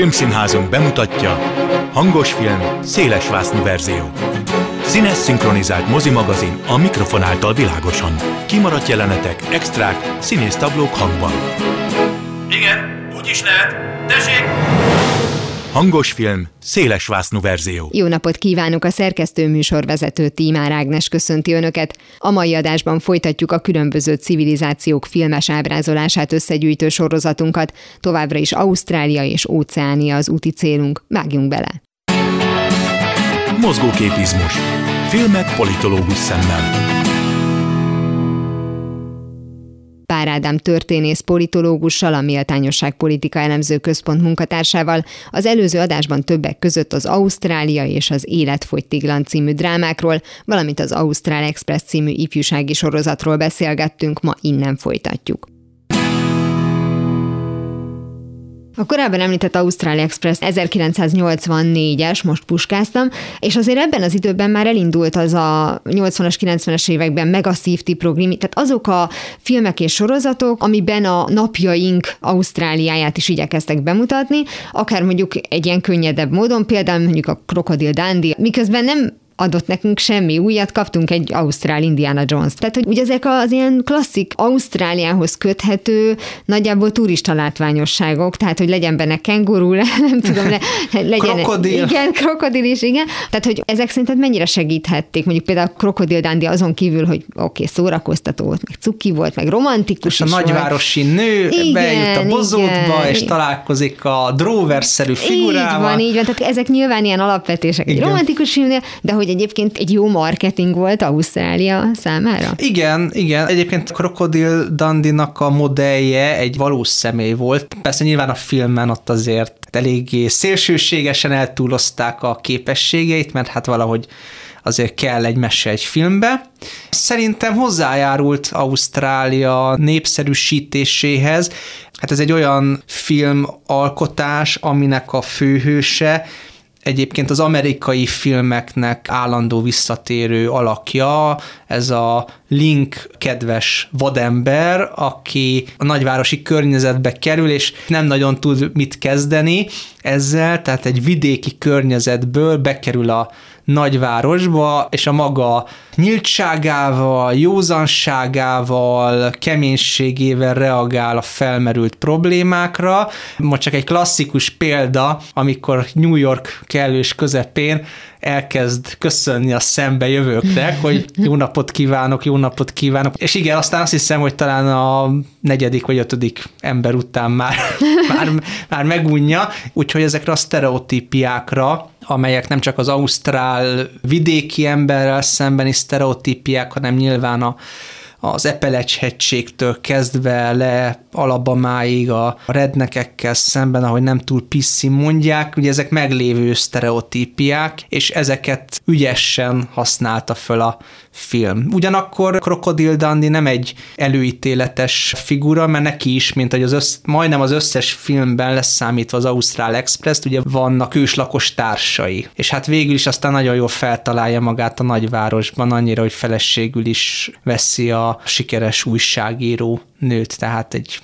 Filmszínházunk bemutatja Hangos film, szélesvásznú verzió. Színes szinkronizált mozimagazin a mikrofon által világosan. Kimaradt jelenetek, extrák, színésztablók hangban. Igen, úgy is lehet. Tessék! Hangos film, szélesvásznú verzió. Jó napot kívánok a szerkesztő műsorvezető Tímár Ágnes köszönti Önöket. A mai adásban folytatjuk a különböző civilizációk filmes ábrázolását összegyűjtő sorozatunkat. Továbbra is Ausztrália és Óceánia az úti célunk. Vágjunk bele! Mozgóképizmus. Filmek politológus szemmel. Pár Ádám történész politológussal, a Méltányosság Politika Elemző Központ munkatársával az előző adásban többek között az Ausztrália és az Életfogytiglan című drámákról, valamint az Ausztrál Express című ifjúsági sorozatról beszélgettünk, ma innen folytatjuk. A korábban említett Ausztrália Express 1984-es, most puskáztam, és azért ebben az időben már elindult az a 80-as, 90-es években Mega Safety program, tehát azok a filmek és sorozatok, amiben a napjaink Ausztráliáját is igyekeztek bemutatni, akár mondjuk egy ilyen könnyedebb módon, például mondjuk a Crocodile Dundee, miközben nem adott nekünk semmi újat, kaptunk egy Ausztrál Indiana Jones. Tehát, hogy ugye ezek az ilyen klasszik Ausztráliához köthető, nagyjából turista látványosságok, tehát, hogy legyen benne kenguru, nem tudom, le, legyen... krokodil. Igen, krokodil is, igen. Tehát, hogy ezek szerinted mennyire segíthették? Mondjuk például a krokodil Dandi azon kívül, hogy oké, okay, szórakoztató volt, meg cuki volt, meg romantikus és a nagyvárosi volt. nő Igen, bejut a bozótba, igen. és találkozik a dróverszerű figurával. Így van, így van. Tehát ezek nyilván ilyen alapvetések egy Igen. romantikus filmnél, de hogy egyébként egy jó marketing volt Ausztrália számára? Igen, igen. Egyébként Krokodil Dandinak a modellje egy valós személy volt. Persze nyilván a filmen ott azért eléggé szélsőségesen eltúlozták a képességeit, mert hát valahogy azért kell egy mese egy filmbe. Szerintem hozzájárult Ausztrália népszerűsítéséhez. Hát ez egy olyan filmalkotás, aminek a főhőse egyébként az amerikai filmeknek állandó visszatérő alakja, ez a Link kedves vadember, aki a nagyvárosi környezetbe kerül, és nem nagyon tud mit kezdeni ezzel, tehát egy vidéki környezetből bekerül a nagyvárosba, és a maga nyíltságával, józanságával, keménységével reagál a felmerült problémákra. Most csak egy klasszikus példa, amikor New York kellős közepén elkezd köszönni a szembe jövőknek, hogy jó napot kívánok, jó napot kívánok. És igen, aztán azt hiszem, hogy talán a negyedik vagy ötödik ember után már, már, már megunja, úgyhogy ezekre a sztereotípiákra, amelyek nem csak az ausztrál vidéki emberrel szembeni sztereotípiák, hanem nyilván a az Epelecs-hegységtől kezdve le Alabamáig a rednekekkel szemben, ahogy nem túl piszi mondják, ugye ezek meglévő sztereotípiák, és ezeket ügyesen használta föl a film. Ugyanakkor Krokodil Dundee nem egy előítéletes figura, mert neki is, mint hogy az össz, majdnem az összes filmben lesz számítva az Ausztrál Express, ugye vannak őslakos társai. És hát végül is aztán nagyon jól feltalálja magát a nagyvárosban, annyira, hogy feleségül is veszi a sikeres újságíró nőt, tehát egy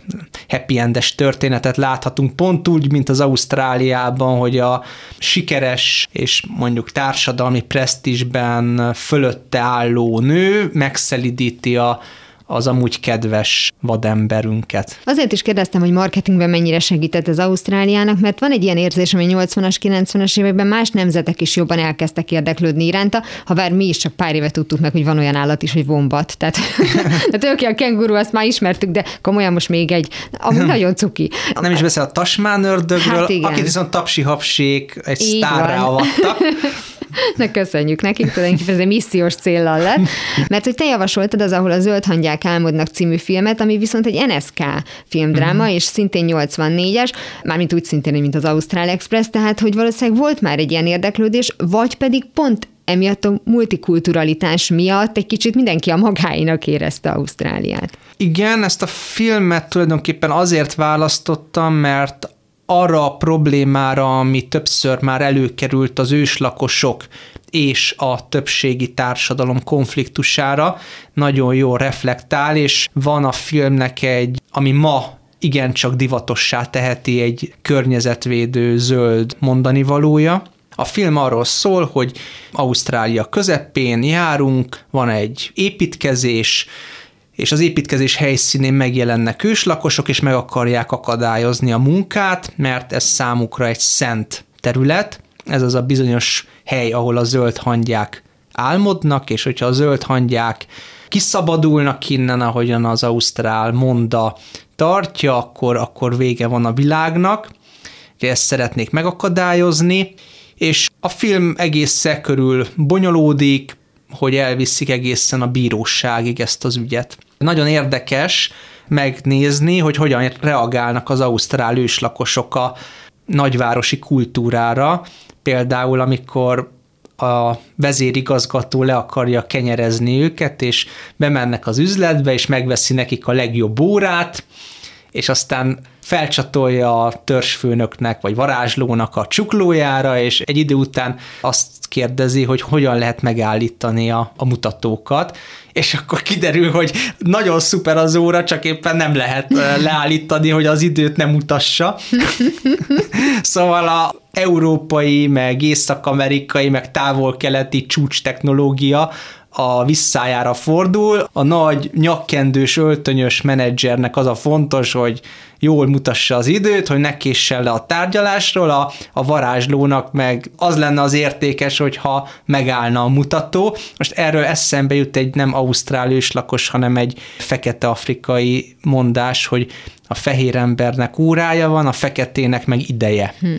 happy endes történetet láthatunk, pont úgy, mint az Ausztráliában, hogy a sikeres és mondjuk társadalmi presztízsben fölötte álló nő megszelidíti a az amúgy kedves vademberünket. Azért is kérdeztem, hogy marketingben mennyire segített ez Ausztráliának, mert van egy ilyen érzésem, hogy 80-as, 90-es években más nemzetek is jobban elkezdtek érdeklődni iránta, ha bár mi is csak pár éve tudtuk meg, hogy van olyan állat is, hogy vombat. Tehát, tehát oké, a kenguru azt már ismertük, de komolyan most még egy, ami nagyon cuki. Nem is beszél a tasmán ördögről, Hát igen. akit viszont tapsi-hapsék egy Így sztárrá avattak. Na köszönjük nekik, tulajdonképpen ez egy missziós céllal lett, mert hogy te javasoltad az, ahol a Zöld hangyák álmodnak című filmet, ami viszont egy NSK filmdráma, Mhm. és szintén 84-es, mármint úgy szintén, mint az Ausztrál Express, tehát hogy valószínűleg volt már egy ilyen érdeklődés, vagy pedig pont emiatt a multikulturalitás miatt egy kicsit mindenki a magáinak érezte Ausztráliát. Igen, ezt a filmet tulajdonképpen azért választottam, mert arra a problémára, ami többször már előkerült az őslakosok és a többségi társadalom konfliktusára, nagyon jól reflektál, és van a filmnek egy, ami ma igencsak divatossá teheti egy környezetvédő zöld mondani valója. A film arról szól, hogy Ausztrália közepén járunk, van egy építkezés, és az építkezés helyszínén megjelennek őslakosok, és meg akarják akadályozni a munkát, mert ez számukra egy szent terület, ez az a bizonyos hely, ahol a zöld hangyák álmodnak, és hogyha a zöld hangyák kiszabadulnak innen, ahogyan az Ausztrál monda tartja, akkor, akkor vége van a világnak. Ugye ezt szeretnék megakadályozni, és a film egész körül bonyolódik, hogy elviszik egészen a bíróságig ezt az ügyet. Nagyon érdekes megnézni, hogy hogyan reagálnak az ausztrál őslakosok a nagyvárosi kultúrára, például amikor a vezérigazgató le akarja kenyerezni őket, és bemennek az üzletbe, és megveszi nekik a legjobb órát, és aztán felcsatolja a törzsfőnöknek vagy varázslónak a csuklójára, és egy idő után azt kérdezi, hogy hogyan lehet megállítani a, a mutatókat, és akkor kiderül, hogy nagyon szuper az óra, csak éppen nem lehet leállítani, hogy az időt nem mutassa. szóval a európai, meg észak-amerikai, meg távol-keleti csúcs technológia a visszájára fordul, a nagy nyakkendős, öltönyös menedzsernek az a fontos, hogy jól mutassa az időt, hogy ne késsen le a tárgyalásról, a, a varázslónak meg az lenne az értékes, hogyha megállna a mutató. Most erről eszembe jut egy nem ausztrál lakos, hanem egy fekete afrikai mondás, hogy a fehér embernek órája van, a feketének meg ideje. Hm.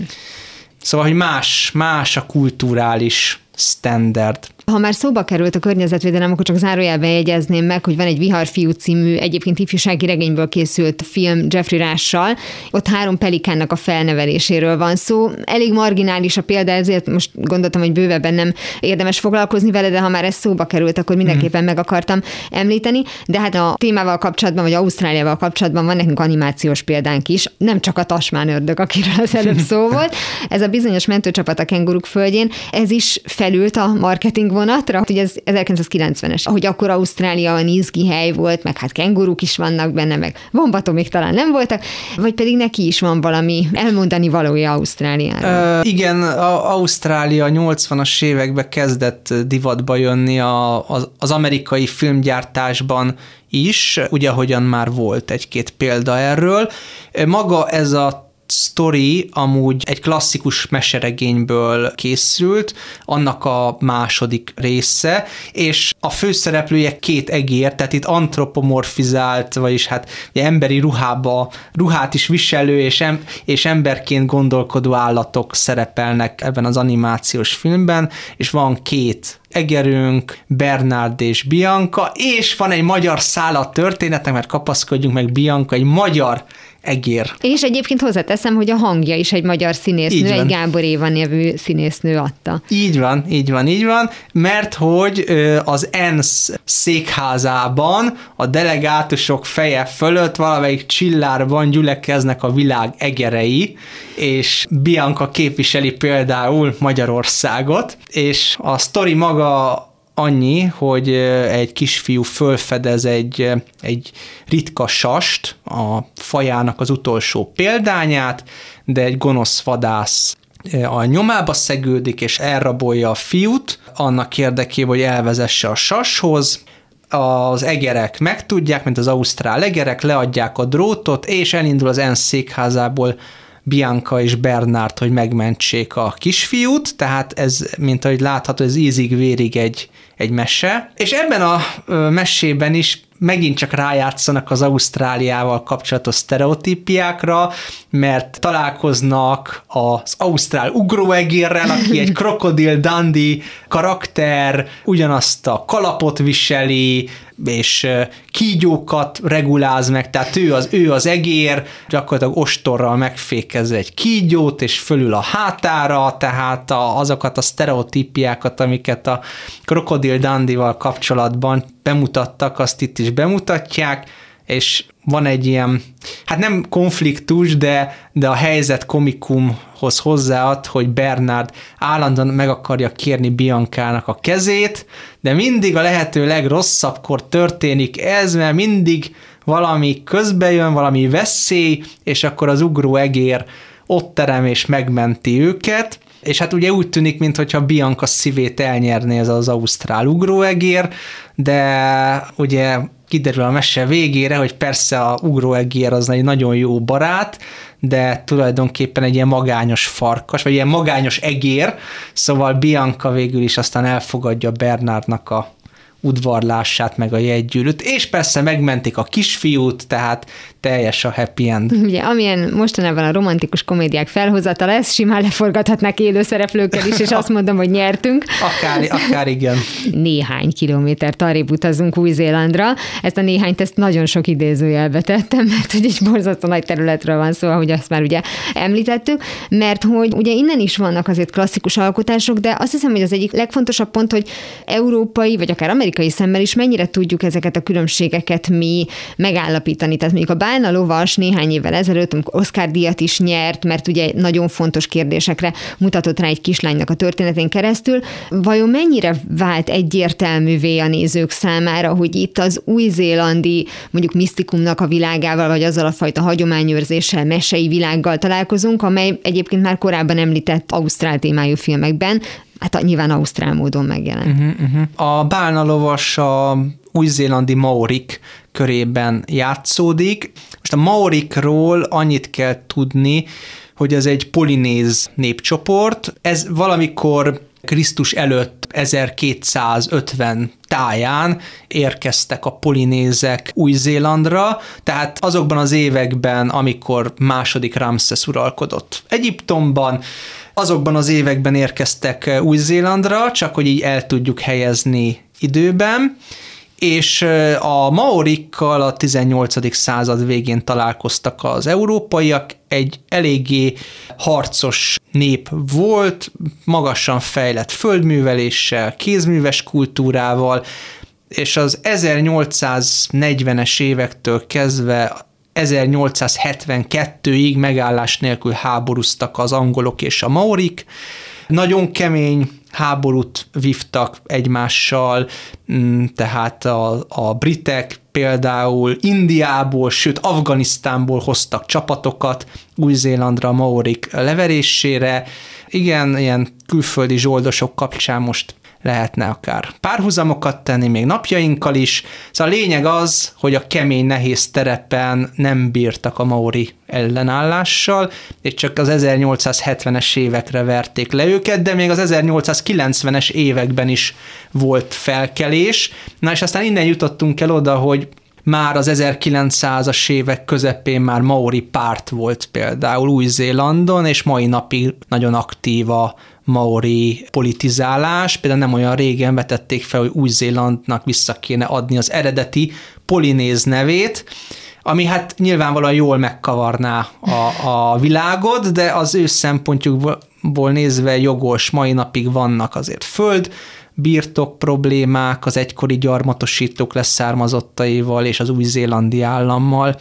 Szóval, hogy más, más a kulturális standard. Ha már szóba került a környezetvédelem, akkor csak zárójelben jegyezném meg, hogy van egy Viharfiú című egyébként ifjúsági regényből készült film Jeffrey Rással. Ott három pelikánnak a felneveléséről van szó. Elég marginális a példa, ezért most gondoltam, hogy bővebben nem érdemes foglalkozni vele, de ha már ez szóba került, akkor mindenképpen meg akartam említeni. De hát a témával kapcsolatban, vagy Ausztráliával kapcsolatban van nekünk animációs példánk is, nem csak a Tasmán ördög, akiről az előbb szó volt. Ez a bizonyos mentőcsapat a kenguruk földjén, ez is felült a marketing vonatra, hogy ez 1990-es, ahogy akkor Ausztrália a izgi hely volt, meg hát kenguruk is vannak benne, meg vombatomik talán nem voltak, vagy pedig neki is van valami elmondani valója Ausztráliára. Uh, igen, a Ausztrália 80-as években kezdett divatba jönni a, az, az amerikai filmgyártásban is, ugye ahogyan már volt egy-két példa erről. Maga ez a sztori amúgy egy klasszikus meseregényből készült, annak a második része, és a főszereplője két egér, tehát itt antropomorfizált, vagyis hát ugye emberi ruhába, ruhát is viselő és, em, és emberként gondolkodó állatok szerepelnek ebben az animációs filmben, és van két egerünk, Bernard és Bianca, és van egy magyar szála történetnek, mert kapaszkodjunk meg Bianca, egy magyar egér. És egyébként hozzáteszem, hogy a hangja is egy magyar színésznő, egy Gábor Éva nevű színésznő adta. Így van, így van, így van, mert hogy az ENSZ székházában a delegátusok feje fölött valamelyik csillárban gyülekeznek a világ egerei, és Bianca képviseli például Magyarországot, és a sztori maga annyi, hogy egy kisfiú fölfedez egy, egy ritka sast, a fajának az utolsó példányát, de egy gonosz vadász a nyomába szegődik, és elrabolja a fiút, annak érdekében, hogy elvezesse a sashoz, az egerek megtudják, mint az ausztrál egerek, leadják a drótot, és elindul az ENSZ székházából Bianca és Bernard, hogy megmentsék a kisfiút, tehát ez, mint ahogy látható, ez ízig-vérig egy, egy mese. És ebben a mesében is megint csak rájátszanak az Ausztráliával kapcsolatos sztereotípiákra, mert találkoznak az ausztrál ugróegérrel, aki egy krokodil dandy karakter, ugyanazt a kalapot viseli, és kígyókat reguláz meg, tehát ő az, ő az egér, gyakorlatilag ostorral megfékez egy kígyót, és fölül a hátára, tehát a, azokat a sztereotípiákat, amiket a krokodil dandival kapcsolatban bemutattak, azt itt is bemutatják, és van egy ilyen, hát nem konfliktus, de, de a helyzet komikumhoz hozzáad, hogy Bernard állandóan meg akarja kérni Biancának a kezét, de mindig a lehető legrosszabbkor történik ez, mert mindig valami közbe jön, valami veszély, és akkor az ugró egér ott terem és megmenti őket, és hát ugye úgy tűnik, mintha Bianca szívét elnyerné ez az ausztrál ugróegér, de ugye kiderül a mese végére, hogy persze a ugróegér az egy nagyon jó barát, de tulajdonképpen egy ilyen magányos farkas, vagy ilyen magányos egér, szóval Bianca végül is aztán elfogadja Bernardnak a udvarlását, meg a jegygyűrűt, és persze megmentik a kisfiút, tehát teljes a happy end. Ugye, amilyen mostanában a romantikus komédiák felhozata lesz, simán leforgathatnak élő szereplőkkel is, és azt mondom, hogy nyertünk. Akár, akár igen. Néhány kilométer arrébb utazunk Új-Zélandra. Ezt a néhányt ezt nagyon sok idézőjelbe tettem, mert hogy egy borzasztó nagy területről van szó, ahogy azt már ugye említettük, mert hogy ugye innen is vannak azért klasszikus alkotások, de azt hiszem, hogy az egyik legfontosabb pont, hogy európai, vagy akár amerikai szemmel is mennyire tudjuk ezeket a különbségeket mi megállapítani. Tehát mondjuk a Bálna lovas néhány évvel ezelőtt, amikor Oscar díjat is nyert, mert ugye nagyon fontos kérdésekre mutatott rá egy kislánynak a történetén keresztül. Vajon mennyire vált egyértelművé a nézők számára, hogy itt az új-zélandi mondjuk misztikumnak a világával, vagy azzal a fajta hagyományőrzéssel, mesei világgal találkozunk, amely egyébként már korábban említett ausztrál témájú filmekben, hát nyilván ausztrál módon megjelent. Uh-huh, uh-huh. A Bálna lovas a új-zélandi maorik körében játszódik. Most a maorikról annyit kell tudni, hogy ez egy polinéz népcsoport. Ez valamikor Krisztus előtt 1250 táján érkeztek a polinézek Új-Zélandra, tehát azokban az években, amikor második Ramses uralkodott Egyiptomban, azokban az években érkeztek Új-Zélandra, csak hogy így el tudjuk helyezni időben, és a maorikkal a 18. század végén találkoztak az európaiak, egy eléggé harcos nép volt, magasan fejlett földműveléssel, kézműves kultúrával, és az 1840-es évektől kezdve 1872-ig megállás nélkül háborúztak az angolok és a maorik. Nagyon kemény háborút vívtak egymással, mm, tehát a, a britek például Indiából, sőt Afganisztánból hoztak csapatokat Új-Zélandra, Maorik leverésére. Igen, ilyen külföldi zsoldosok kapcsán most lehetne akár párhuzamokat tenni, még napjainkkal is. Szóval a lényeg az, hogy a kemény, nehéz terepen nem bírtak a maori ellenállással, és csak az 1870-es évekre verték le őket, de még az 1890-es években is volt felkelés. Na és aztán innen jutottunk el oda, hogy már az 1900-as évek közepén már Maori párt volt például Új-Zélandon, és mai napig nagyon aktív a maori politizálás. Például nem olyan régen vetették fel, hogy Új-Zélandnak vissza kéne adni az eredeti polinéz nevét, ami hát nyilvánvalóan jól megkavarná a, a világot, de az ő szempontjukból nézve jogos, mai napig vannak azért föld, birtok problémák az egykori gyarmatosítók leszármazottaival és az új-zélandi állammal.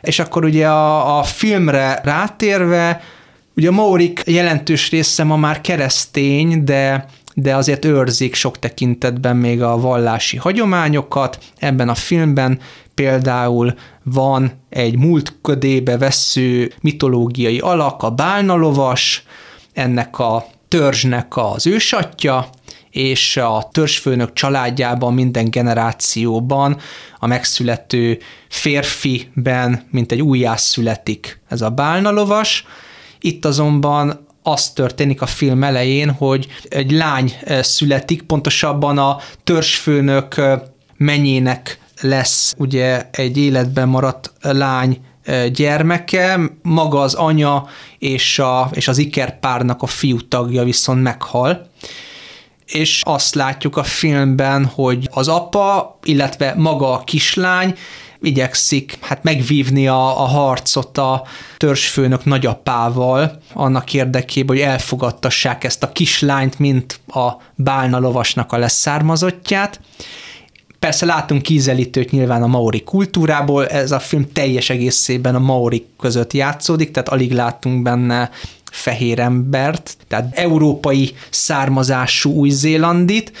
És akkor ugye a, a filmre rátérve, Ugye a Maurik jelentős része ma már keresztény, de de azért őrzik sok tekintetben még a vallási hagyományokat. Ebben a filmben például van egy múlt ködébe vesző mitológiai alak, a bálnalovas, ennek a törzsnek az ősatja, és a törzsfőnök családjában minden generációban a megszülető férfiben, mint egy újjászületik ez a bálnalovas, itt azonban az történik a film elején, hogy egy lány születik, pontosabban a törzsfőnök mennyének lesz ugye egy életben maradt lány gyermeke, maga az anya és, a, és az ikerpárnak a fiú tagja viszont meghal. És azt látjuk a filmben, hogy az apa, illetve maga a kislány igyekszik hát megvívni a, a harcot a törzsfőnök nagyapával, annak érdekében, hogy elfogadtassák ezt a kislányt, mint a bálna lovasnak a leszármazottját. Persze látunk kízelítőt nyilván a maori kultúrából, ez a film teljes egészében a maori között játszódik, tehát alig látunk benne fehér embert, tehát európai származású új-zélandit,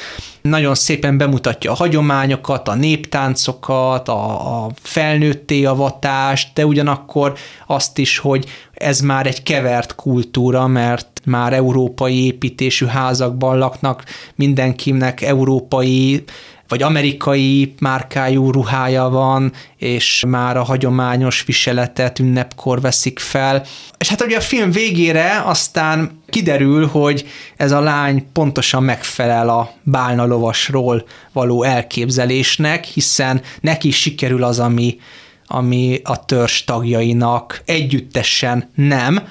nagyon szépen bemutatja a hagyományokat, a néptáncokat, a, a felnőtté avatást, de ugyanakkor azt is, hogy ez már egy kevert kultúra, mert már európai építésű házakban laknak, mindenkinek európai vagy amerikai márkájú ruhája van, és már a hagyományos viseletet ünnepkor veszik fel. És hát ugye a film végére aztán kiderül, hogy ez a lány pontosan megfelel a bálna lovasról való elképzelésnek, hiszen neki sikerül az, ami, ami a törzs tagjainak együttesen nem,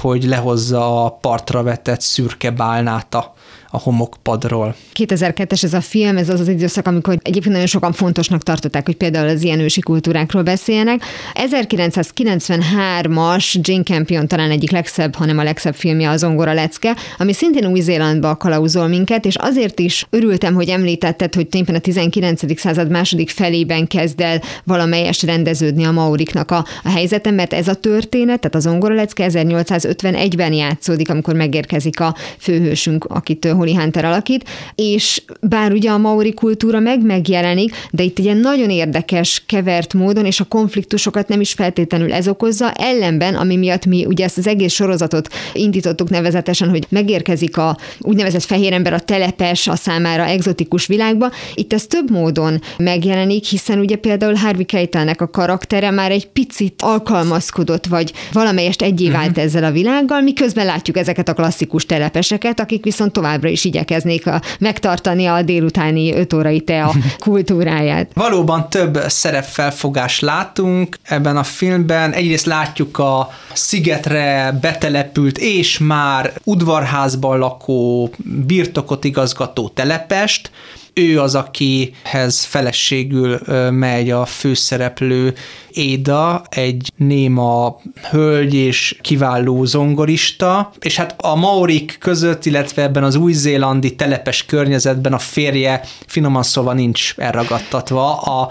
hogy lehozza a partra vetett szürke bálnát a a homokpadról. 2002-es ez a film, ez az az időszak, amikor egyébként nagyon sokan fontosnak tartották, hogy például az ilyen ősi kultúrákról beszéljenek. 1993-as Jane Campion talán egyik legszebb, hanem a legszebb filmje az Ongora Lecke, ami szintén Új-Zélandba kalauzol minket, és azért is örültem, hogy említetted, hogy tényleg a 19. század második felében kezd el valamelyest rendeződni a Mauriknak a, a helyzete, mert ez a történet, tehát az Ongora Lecke 1851-ben játszódik, amikor megérkezik a főhősünk, akit Holly Hunter alakít, és bár ugye a maori kultúra meg megjelenik, de itt egy nagyon érdekes, kevert módon, és a konfliktusokat nem is feltétlenül ez okozza, ellenben, ami miatt mi ugye ezt az egész sorozatot indítottuk nevezetesen, hogy megérkezik a úgynevezett fehér ember a telepes, a számára egzotikus világba, itt ez több módon megjelenik, hiszen ugye például Harvey Keitelnek a karaktere már egy picit alkalmazkodott, vagy valamelyest egyé vált uh-huh. ezzel a világgal, miközben látjuk ezeket a klasszikus telepeseket, akik viszont továbbra továbbra is igyekeznék a, megtartani a délutáni öt órai tea kultúráját. Valóban több szerepfelfogást látunk ebben a filmben. Egyrészt látjuk a szigetre betelepült és már udvarházban lakó birtokot igazgató telepest, ő az, akihez feleségül megy a főszereplő Éda, egy néma hölgy és kiváló zongorista, és hát a maorik között, illetve ebben az új-zélandi telepes környezetben a férje finoman szóval nincs elragadtatva a,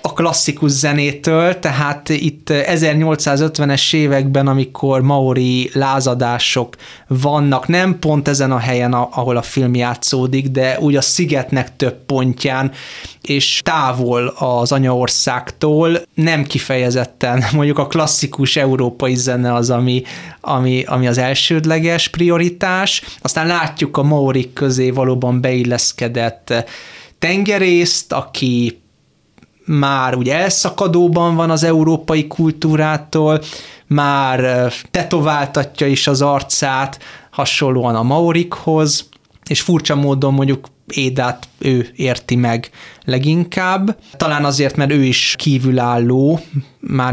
a klasszikus zenétől, tehát itt 1850-es években, amikor maori lázadások vannak, nem pont ezen a helyen, ahol a film játszódik, de úgy a szigetnek több pontján, és távol az anyaországtól, nem kifejezetten, mondjuk a klasszikus európai zene az, ami, ami, ami az elsődleges prioritás. Aztán látjuk a Maurik közé valóban beilleszkedett tengerészt, aki már ugye elszakadóban van az európai kultúrától, már tetováltatja is az arcát, hasonlóan a maorikhoz, és furcsa módon mondjuk Édát ő érti meg leginkább. Talán azért, mert ő is kívülálló,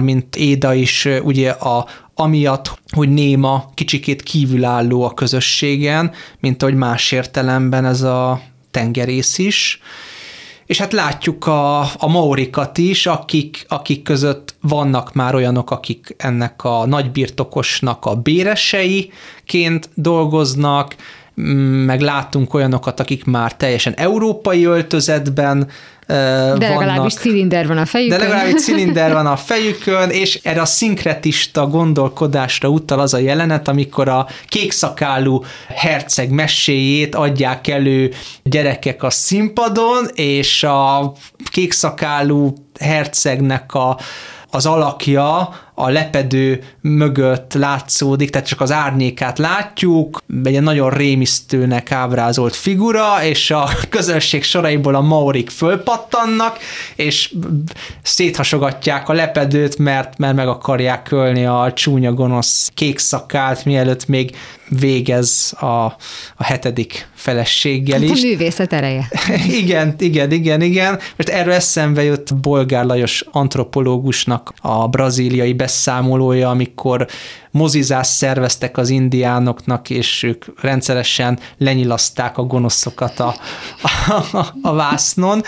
mint Éda is ugye a, amiatt, hogy Néma kicsikét kívülálló a közösségen, mint ahogy más értelemben ez a tengerész is. És hát látjuk a, a maorikat is, akik, akik között vannak már olyanok, akik ennek a nagybirtokosnak a béreseiként dolgoznak, meg láttunk olyanokat, akik már teljesen európai öltözetben de vannak. legalábbis cilinder van a fejükön. De legalábbis cilinder van a fejükön, és erre a szinkretista gondolkodásra utal az a jelenet, amikor a kékszakálú herceg meséjét adják elő gyerekek a színpadon, és a kékszakálú hercegnek a az alakja a lepedő mögött látszódik, tehát csak az árnyékát látjuk, egy nagyon rémisztőnek ábrázolt figura, és a közönség soraiból a maurik fölpattannak, és széthasogatják a lepedőt, mert, mert meg akarják ölni a csúnya gonosz kék szakát, mielőtt még végez a, a hetedik feleséggel hát is. A művészet ereje. igen, igen, igen, igen. Most erről eszembe jött Bolgár Lajos antropológusnak a brazíliai beszámolója, amikor mozizást szerveztek az indiánoknak, és ők rendszeresen lenyilaszták a gonoszokat a, a, a vásznon,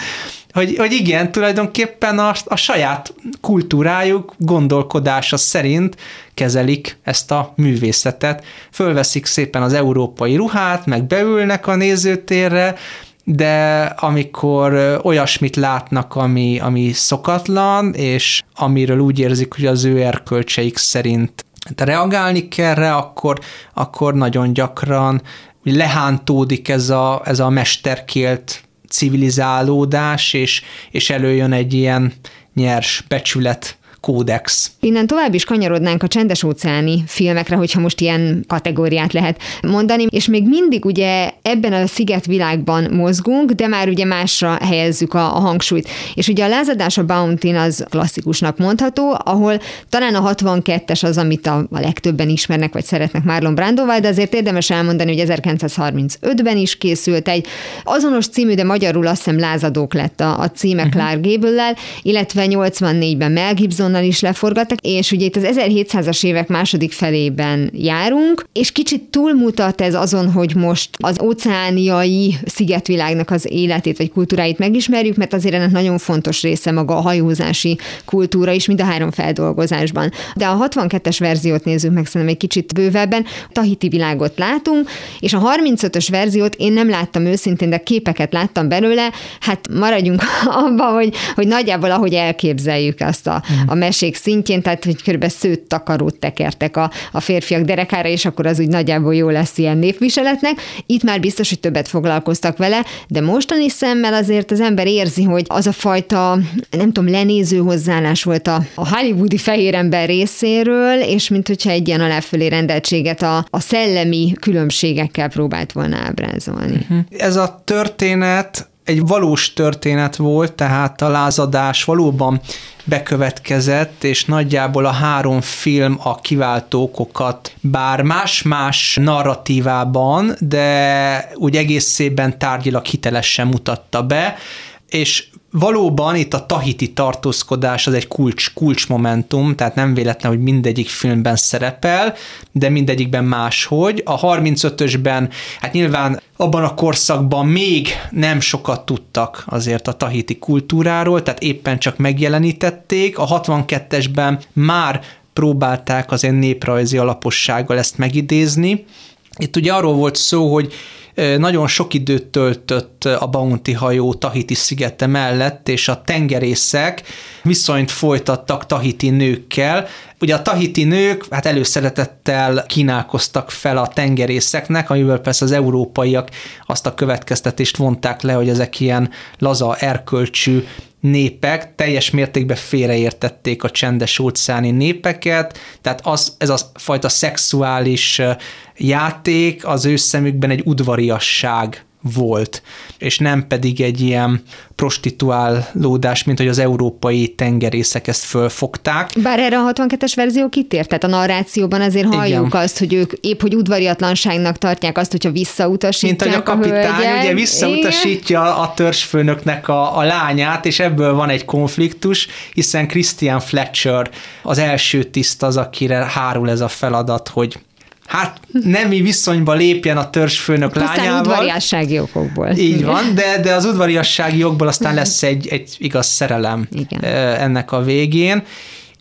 hogy, hogy igen, tulajdonképpen a, a saját kultúrájuk gondolkodása szerint kezelik ezt a művészetet. Fölveszik szépen az európai ruhát, meg beülnek a nézőtérre, de amikor olyasmit látnak, ami, ami szokatlan, és amiről úgy érzik, hogy az ő erkölcseik szerint de reagálni kell rá, akkor, akkor nagyon gyakran lehántódik ez a, ez a mesterkélt civilizálódás, és, és előjön egy ilyen nyers becsület kódex. Innen tovább is kanyarodnánk a csendes óceáni filmekre, hogyha most ilyen kategóriát lehet mondani, és még mindig ugye ebben a szigetvilágban mozgunk, de már ugye másra helyezzük a, a hangsúlyt. És ugye a lázadás a bounty az klasszikusnak mondható, ahol talán a 62-es az, amit a, a legtöbben ismernek, vagy szeretnek Marlon Brandoval, de azért érdemes elmondani, hogy 1935-ben is készült egy azonos című, de magyarul azt hiszem lázadók lett a, a címe uh-huh. Clark Gable-lel, illetve 84-ben Mel Gibson Londonnal is leforgattak, és ugye itt az 1700-as évek második felében járunk, és kicsit túlmutat ez azon, hogy most az óceániai szigetvilágnak az életét vagy kultúráit megismerjük, mert azért ennek nagyon fontos része maga a hajózási kultúra is, mind a három feldolgozásban. De a 62-es verziót nézzük meg szerintem egy kicsit bővebben, Tahiti világot látunk, és a 35-ös verziót én nem láttam őszintén, de képeket láttam belőle, hát maradjunk abban, hogy, hogy nagyjából ahogy elképzeljük azt a, a mesék szintjén, tehát hogy kb. szőtt takarót tekertek a, a férfiak derekára, és akkor az úgy nagyjából jó lesz ilyen népviseletnek. Itt már biztos, hogy többet foglalkoztak vele, de mostani szemmel azért az ember érzi, hogy az a fajta, nem tudom, lenéző hozzáállás volt a, a hollywoodi fehér ember részéről, és mint hogyha egy ilyen aláfölé rendeltséget a, a szellemi különbségekkel próbált volna ábrázolni. Uh-huh. Ez a történet egy valós történet volt, tehát a lázadás valóban bekövetkezett, és nagyjából a három film a kiváltókokat, bár más-más narratívában, de úgy egészében tárgyilag hitelesen mutatta be, és valóban itt a tahiti tartózkodás az egy kulcs, kulcsmomentum, tehát nem véletlen, hogy mindegyik filmben szerepel, de mindegyikben máshogy. A 35-ösben, hát nyilván abban a korszakban még nem sokat tudtak azért a tahiti kultúráról, tehát éppen csak megjelenítették. A 62-esben már próbálták az én néprajzi alapossággal ezt megidézni. Itt ugye arról volt szó, hogy nagyon sok időt töltött a Bounty hajó Tahiti szigete mellett, és a tengerészek viszonyt folytattak tahiti nőkkel. Ugye a tahiti nők hát előszeretettel kínálkoztak fel a tengerészeknek, amiből persze az európaiak azt a következtetést vonták le, hogy ezek ilyen laza, erkölcsű népek teljes mértékben félreértették a csendes óceáni népeket, tehát az, ez a fajta szexuális játék az ő szemükben egy udvariasság volt, és nem pedig egy ilyen prostituálódás, mint hogy az európai tengerészek ezt fölfogták. Bár erre a 62-es verzió kitért, tehát a narrációban azért halljuk Igen. azt, hogy ők épp hogy udvariatlanságnak tartják azt, hogyha visszautasítják Mint hogy a kapitány a ugye visszautasítja Igen. a törzsfőnöknek a, a lányát, és ebből van egy konfliktus, hiszen Christian Fletcher az első tiszt az, akire hárul ez a feladat, hogy hát nemi viszonyba lépjen a törzsfőnök Pusztán lányával. udvariassági okokból. Így van, de, de az udvariassági jogból aztán lesz egy, egy igaz szerelem Igen. ennek a végén.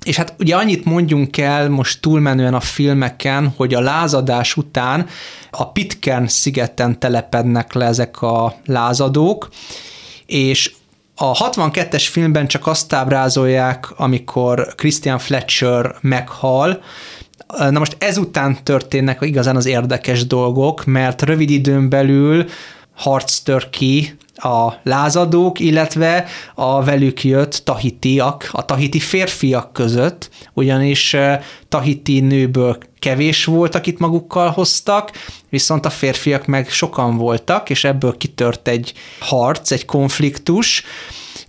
És hát ugye annyit mondjunk el most túlmenően a filmeken, hogy a lázadás után a Pitcairn szigeten telepednek le ezek a lázadók, és a 62-es filmben csak azt ábrázolják, amikor Christian Fletcher meghal, Na most ezután történnek igazán az érdekes dolgok, mert rövid időn belül harc tör ki a lázadók, illetve a velük jött tahitiak, a tahiti férfiak között, ugyanis tahiti nőből kevés volt, akit magukkal hoztak, viszont a férfiak meg sokan voltak, és ebből kitört egy harc, egy konfliktus,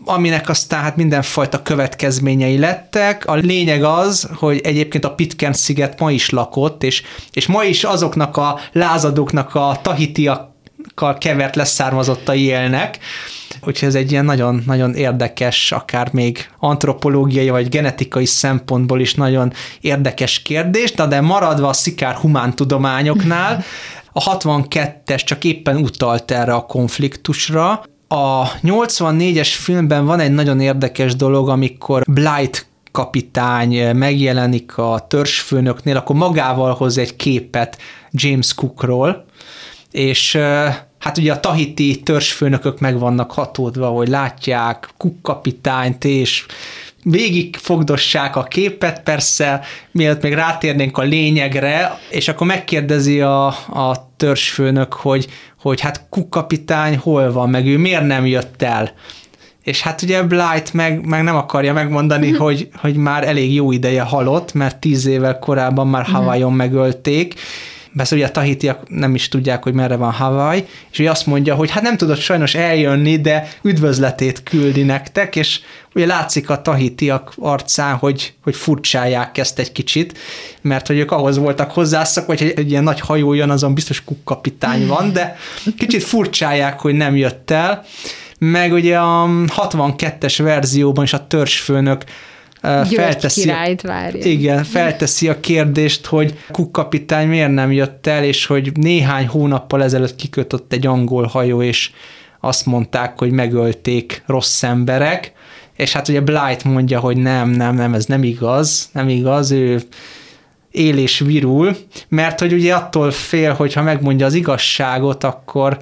aminek aztán hát mindenfajta következményei lettek. A lényeg az, hogy egyébként a Pitcairn sziget ma is lakott, és, és ma is azoknak a lázadóknak a tahitiakkal kevert leszármazottai élnek, úgyhogy ez egy ilyen nagyon-nagyon érdekes, akár még antropológiai vagy genetikai szempontból is nagyon érdekes kérdés, de, de maradva a szikár humántudományoknál, a 62-es csak éppen utalt erre a konfliktusra, a 84-es filmben van egy nagyon érdekes dolog, amikor Blight kapitány megjelenik a törzsfőnöknél, akkor magával hoz egy képet James Cookról, és hát ugye a tahiti törzsfőnökök meg vannak hatódva, hogy látják Cook kapitányt, és végig fogdossák a képet, persze, mielőtt még rátérnénk a lényegre, és akkor megkérdezi a, a törzsfőnök, hogy, hogy hát kukkapitány hol van, meg ő miért nem jött el. És hát ugye Blight meg, meg nem akarja megmondani, hogy, hogy már elég jó ideje halott, mert tíz évvel korábban már mhm. Hawaiion megölték, Persze ugye a tahitiak nem is tudják, hogy merre van Hawaii, és ő azt mondja, hogy hát nem tudott sajnos eljönni, de üdvözletét küldi nektek, és ugye látszik a tahitiak arcán, hogy, hogy furcsálják ezt egy kicsit, mert hogy ők ahhoz voltak hozzászak, hogy egy, egy ilyen nagy hajó jön, azon biztos kukkapitány van, de kicsit furcsálják, hogy nem jött el. Meg ugye a 62-es verzióban is a törzsfőnök felteszi, királyt várja. Igen, felteszi a kérdést, hogy Cook kapitány miért nem jött el, és hogy néhány hónappal ezelőtt kikötött egy angol hajó, és azt mondták, hogy megölték rossz emberek, és hát ugye Blight mondja, hogy nem, nem, nem, ez nem igaz, nem igaz, ő él és virul, mert hogy ugye attól fél, hogy ha megmondja az igazságot, akkor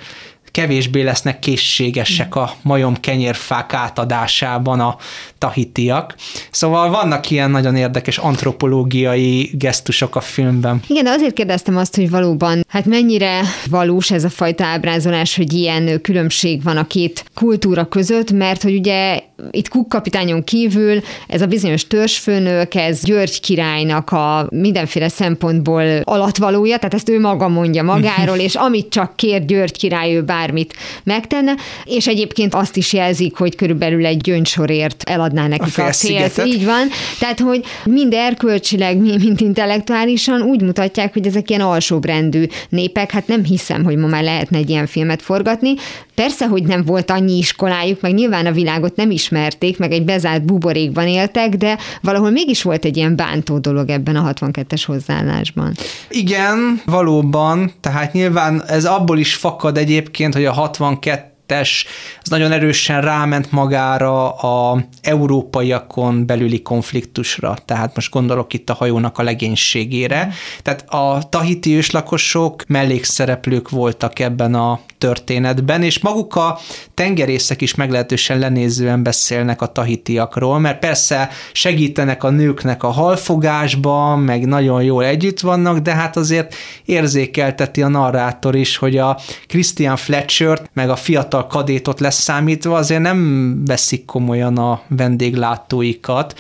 kevésbé lesznek készségesek a majom kenyérfák átadásában a tahitiak. Szóval vannak ilyen nagyon érdekes antropológiai gesztusok a filmben. Igen, de azért kérdeztem azt, hogy valóban, hát mennyire valós ez a fajta ábrázolás, hogy ilyen különbség van a két kultúra között, mert hogy ugye itt Cook kapitányon kívül ez a bizonyos törzsfőnök, ez György királynak a mindenféle szempontból alatvalója, tehát ezt ő maga mondja magáról, és amit csak kér György király, ő bármit megtenne, és egyébként azt is jelzik, hogy körülbelül egy gyöngysorért eladná nekik a, a félt. Így van. Tehát, hogy mind erkölcsileg, mind intellektuálisan úgy mutatják, hogy ezek ilyen alsóbrendű népek, hát nem hiszem, hogy ma már lehetne egy ilyen filmet forgatni. Persze, hogy nem volt annyi iskolájuk, meg nyilván a világot nem ismerték, meg egy bezárt buborékban éltek, de valahol mégis volt egy ilyen bántó dolog ebben a 62-es hozzáállásban. Igen, valóban, tehát nyilván ez abból is fakad egyébként, hogy a 62 2022 az nagyon erősen ráment magára a európaiakon belüli konfliktusra, tehát most gondolok itt a hajónak a legénységére. Tehát a tahiti őslakosok mellékszereplők voltak ebben a történetben, és maguk a tengerészek is meglehetősen lenézően beszélnek a tahitiakról, mert persze segítenek a nőknek a halfogásban, meg nagyon jól együtt vannak, de hát azért érzékelteti a narrátor is, hogy a Christian Fletcher meg a fiatal kadétot leszámítva azért nem veszik komolyan a vendéglátóikat,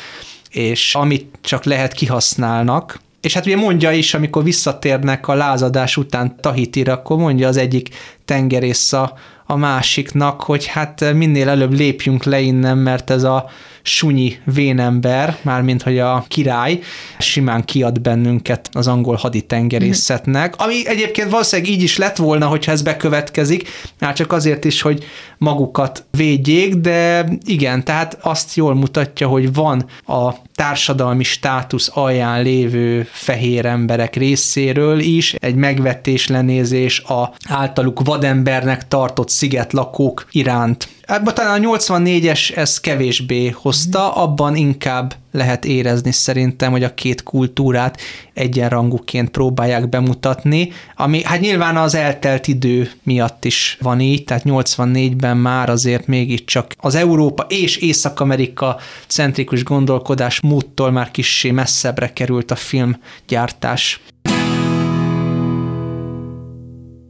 és amit csak lehet kihasználnak, és hát ugye mondja is, amikor visszatérnek a lázadás után Tahitira, akkor mondja az egyik tengerész a, a másiknak, hogy hát minél előbb lépjünk le innen, mert ez a sunyi vénember, mármint hogy a király simán kiad bennünket az angol haditengerészetnek, ami egyébként valószínűleg így is lett volna, hogyha ez bekövetkezik, már csak azért is, hogy magukat védjék, de igen, tehát azt jól mutatja, hogy van a társadalmi státusz alján lévő fehér emberek részéről is egy megvetés lenézés a általuk vadembernek tartott szigetlakók iránt. Ebben talán a 84-es ez kevésbé hozta, abban inkább lehet érezni szerintem, hogy a két kultúrát egyenrangúként próbálják bemutatni, ami hát nyilván az eltelt idő miatt is van így, tehát 84-ben már azért mégiscsak az Európa és Észak-Amerika centrikus gondolkodás múttól már kissé messzebbre került a filmgyártás.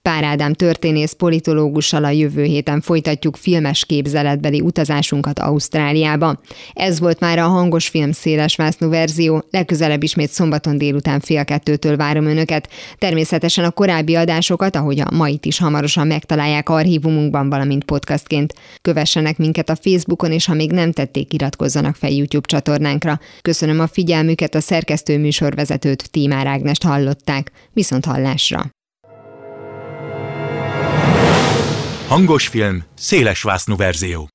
Pár Ádám történész politológussal a jövő héten folytatjuk filmes képzeletbeli utazásunkat Ausztráliába. Ez volt már a hangos film széles vásznú verzió, legközelebb ismét szombaton délután fél kettőtől várom önöket. Természetesen a korábbi adásokat, ahogy a mait is hamarosan megtalálják archívumunkban, valamint podcastként. Kövessenek minket a Facebookon, és ha még nem tették, iratkozzanak fel YouTube csatornánkra. Köszönöm a figyelmüket, a szerkesztő műsorvezetőt Tímár Ágnest hallották. Viszont hallásra! Hangos film, széles verzió.